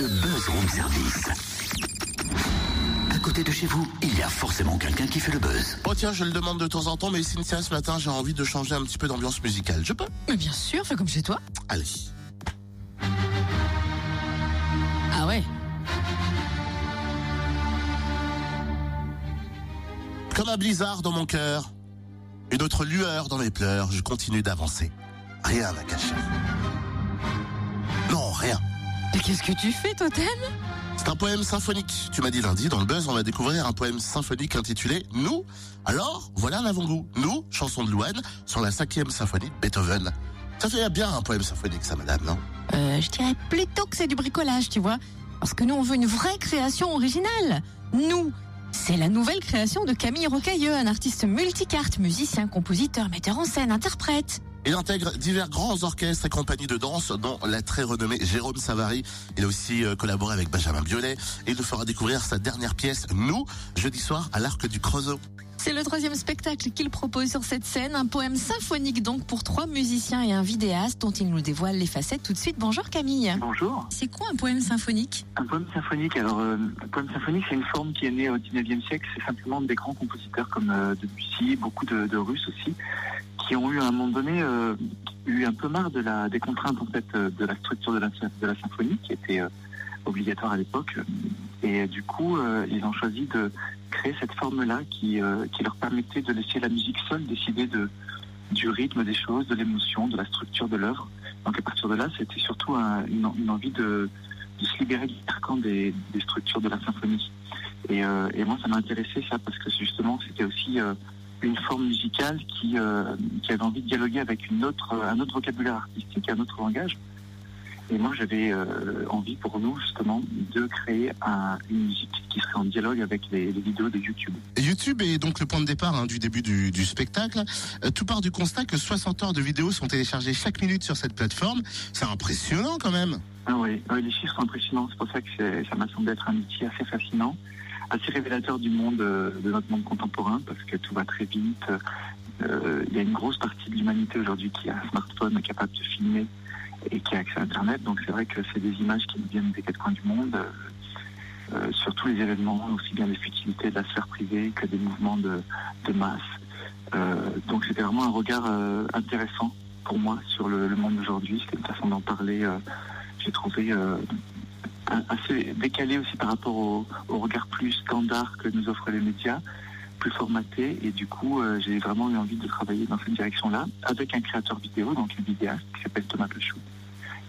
le buzz room service. À côté de chez vous, il y a forcément quelqu'un qui fait le buzz. Oh tiens, je le demande de temps en temps, mais Cynthia, ce matin, j'ai envie de changer un petit peu d'ambiance musicale. Je peux Mais bien sûr, fais comme chez toi. Allez. Ah ouais Comme un blizzard dans mon cœur, une autre lueur dans mes pleurs, je continue d'avancer. Rien à cacher. Mais qu'est-ce que tu fais, Totem C'est un poème symphonique. Tu m'as dit lundi, dans le buzz, on va découvrir un poème symphonique intitulé Nous. Alors, voilà un avant-goût. Nous, chanson de Louane, sur la cinquième symphonie de Beethoven. Ça fait bien un poème symphonique, ça, madame, non? Euh, Je dirais plutôt que c'est du bricolage, tu vois. Parce que nous, on veut une vraie création originale. Nous, c'est la nouvelle création de Camille Rocailleux, un artiste multicarte, musicien, compositeur, metteur en scène, interprète. Il intègre divers grands orchestres et compagnies de danse, dont la très renommée Jérôme Savary. Il a aussi euh, collaboré avec Benjamin Biolay et il nous fera découvrir sa dernière pièce, Nous, jeudi soir à l'Arc du Creusot. C'est le troisième spectacle qu'il propose sur cette scène, un poème symphonique donc pour trois musiciens et un vidéaste dont il nous dévoile les facettes tout de suite. Bonjour Camille. Bonjour. C'est quoi un poème symphonique? Un poème symphonique, alors euh, un poème symphonique c'est une forme qui est née au 19e siècle, c'est simplement des grands compositeurs comme euh, Debussy, beaucoup de, de, Russes aussi, qui ont eu à un moment donné euh, eu un peu marre de la, des contraintes en fait euh, de la structure de la, de la symphonie qui était euh, obligatoire à l'époque. Et du coup, ils ont choisi de créer cette forme-là qui, qui leur permettait de laisser la musique seule décider de, du rythme des choses, de l'émotion, de la structure de l'œuvre. Donc à partir de là, c'était surtout un, une, envie de, de, se libérer du carcan des, des, structures de la symphonie. Et, et moi, ça m'a intéressé ça parce que justement, c'était aussi une forme musicale qui, euh, qui avait envie de dialoguer avec une autre, un autre vocabulaire artistique, un autre langage. Et moi, j'avais euh, envie pour nous, justement, de créer un, une musique qui serait en dialogue avec les, les, vidéos de YouTube. YouTube est donc le point de départ hein, du début du, du spectacle. Euh, tout part du constat que 60 heures de vidéos sont téléchargées chaque minute sur cette plateforme. C'est impressionnant quand même. Ah oui, oui, les chiffres sont impressionnants. C'est pour ça que ça m'a semblé être un outil assez fascinant, assez révélateur du monde, euh, de notre monde contemporain, parce que tout va très vite. Euh, il y a une grosse partie de l'humanité aujourd'hui qui a un smartphone capable de filmer et qui a accès à Internet. Donc c'est vrai que c'est des images qui nous viennent des quatre coins du monde, euh, sur tous les événements, aussi bien des futilités de la sphère privée que des mouvements de, masse. Donc c'était vraiment un regard intéressant pour moi sur le, monde d'aujourd'hui. C'était une façon d'en parler, j'ai trouvé assez décalé aussi par rapport au, regard plus standard que nous offrent les médias plus formaté et du coup euh, j'ai vraiment eu envie de travailler dans cette direction-là avec un créateur vidéo, donc un vidéaste qui s'appelle Thomas Pechou.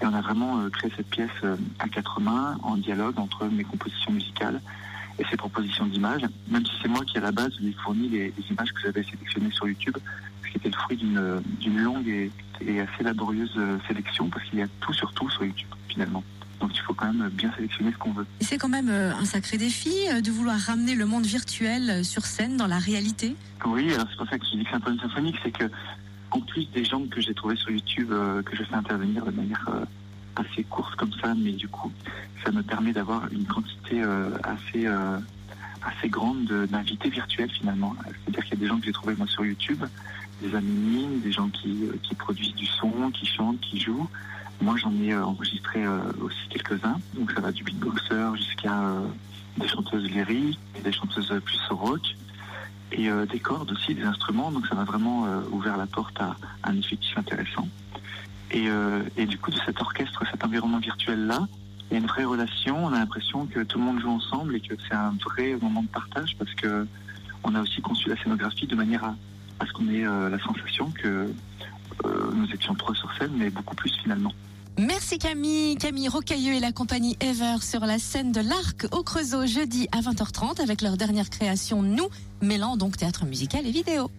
Et on a vraiment euh, créé cette pièce euh, à quatre mains en dialogue entre mes compositions musicales et ses propositions d'images, même si c'est moi qui à la base lui ai fourni les, images que j'avais sélectionnées sur YouTube, ce qui était le fruit d'une longue et, assez laborieuse sélection parce qu'il y a tout sur tout sur YouTube finalement. Donc il faut quand même bien sélectionner ce qu'on veut. C'est quand même un sacré défi de vouloir ramener le monde virtuel sur scène dans la réalité. Oui, alors c'est pour ça que je dis que c'est un poème symphonique, c'est que en plus des gens que j'ai trouvés sur YouTube, euh, que je fais intervenir de manière euh, assez courte comme ça, mais du coup ça me permet d'avoir une quantité euh, assez assez grande d'invités virtuels finalement. C'est-à-dire qu'il y a des gens que j'ai trouvés moi sur YouTube, des anonymes, des gens qui, qui produisent du son, qui chantent, qui jouent. Moi, j'en ai euh, enregistré euh, aussi quelques-uns. Donc, ça va du beatboxer jusqu'à euh, des chanteuses lyriques, des chanteuses plus rock, et des cordes aussi, des instruments. Donc, ça m'a vraiment ouvert la porte à, à, un effectif intéressant. Et, et, du coup, de cet orchestre, cet environnement virtuel-là, il y a une vraie relation. On a l'impression que tout le monde joue ensemble et que c'est un vrai moment de partage parce que on a aussi conçu la scénographie de manière à, à ce qu'on ait la sensation que nous étions trois sur scène, mais beaucoup plus finalement. Merci Camille. Camille Rocailleux et la compagnie Ever sur la scène de l'Arc au Creusot jeudi à 20h30 avec leur dernière création Nous, mêlant donc théâtre musical et vidéo.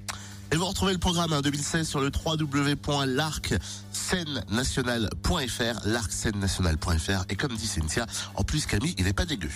Et vous retrouvez le programme hein, 2016 sur le www.larcscenenationale.fr, larcscenenationale.fr. Et comme dit Cynthia, en plus Camille, il n'est pas dégueu.